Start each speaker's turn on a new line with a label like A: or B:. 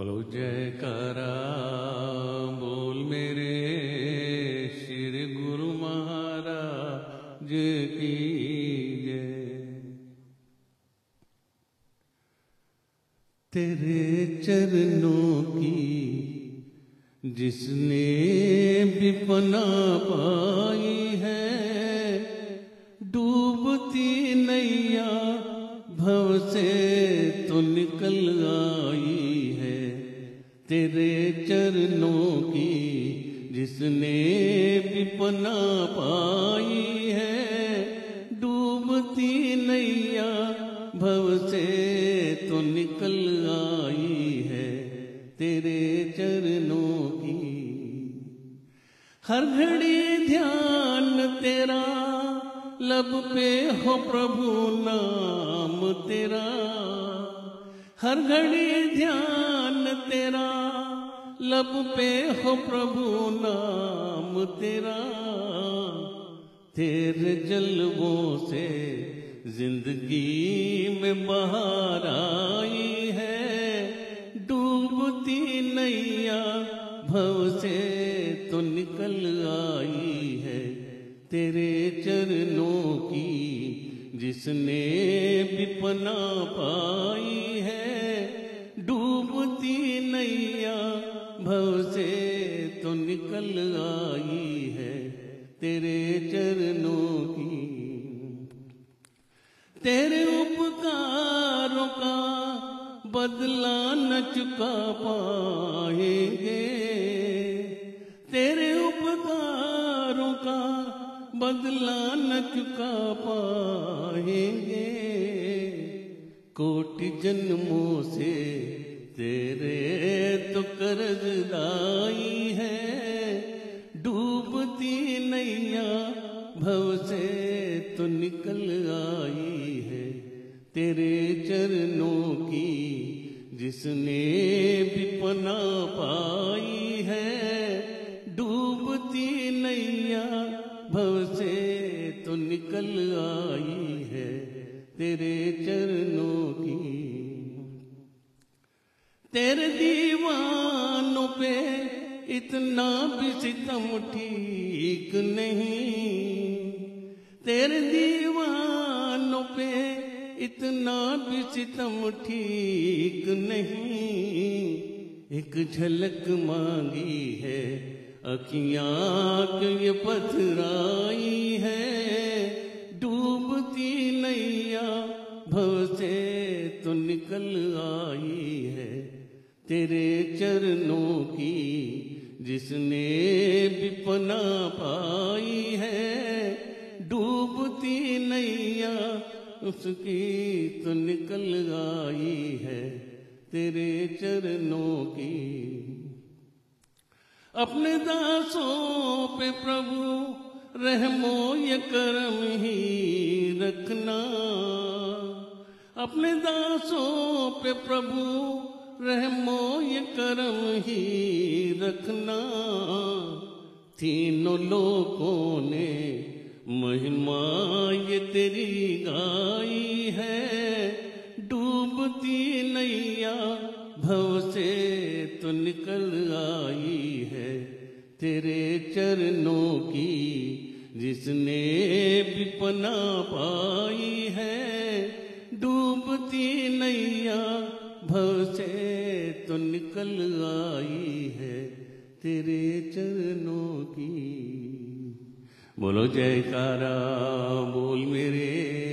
A: बोलो जय करा, बोल मेरे श्री गुरु महाराज की जय। तेरे चरणों की, जिसने भी पना पाई है, डूबती नैया भव से तो निकल आई तेरे चरणों की जिसने भी पना पाई है, डूबती नैया भव से तो निकल आई है तेरे चरणों की। हर घड़ी ध्यान तेरा, लब पे हो प्रभु नाम तेरा। हर घड़ी ध्यान तेरा लब पे हो प्रभु नाम तेरा। तेरे जलवों से ज़िंदगी में बाहर आई है। डूबती नैया भव से तो निकल आई है। तेरे चरणों की जिसने भी पना पाई है। चरणों की। तेरे उपकारों का बदला न चुका पाएँगे। तेरे उपकारों का बदला न चुका पाएँगे। कोटि जन्मों से तेरे तो कर्जदाई निकल आई है तेरे चरणों की, जिसने भी पना पाई है। डूबती नैया भव से तो निकल आई है तेरे चरणों की। तेरे दीवानों पे इतना भी सितम ठीक नहीं। तेरे दीवानों पे इतना भी सितम ठीक नहीं। एक झलक मांगी है, अखियाँ ये पथराई है। डूबती नैया भव से तो निकल आई है। तेरे चरणों की जिसने भी पना पाई है डूबती नैया, उसकी तो निकल आई है तेरे चरणों की। अपने दासों पे प्रभु, रहमो ये करम ही रखना। अपने दासों पे प्रभु, रहमो ये करम ही रखना। तीनों लोगों ने महिमा ये तेरी गाई है, डूबती नैया भव से तो निकल आई है। तेरे चरणों की जिसने भी पना पाई है, डूबती नैया भव से तो निकल आई है। तेरे चरणों की बोलो जयकारा बोल मेरे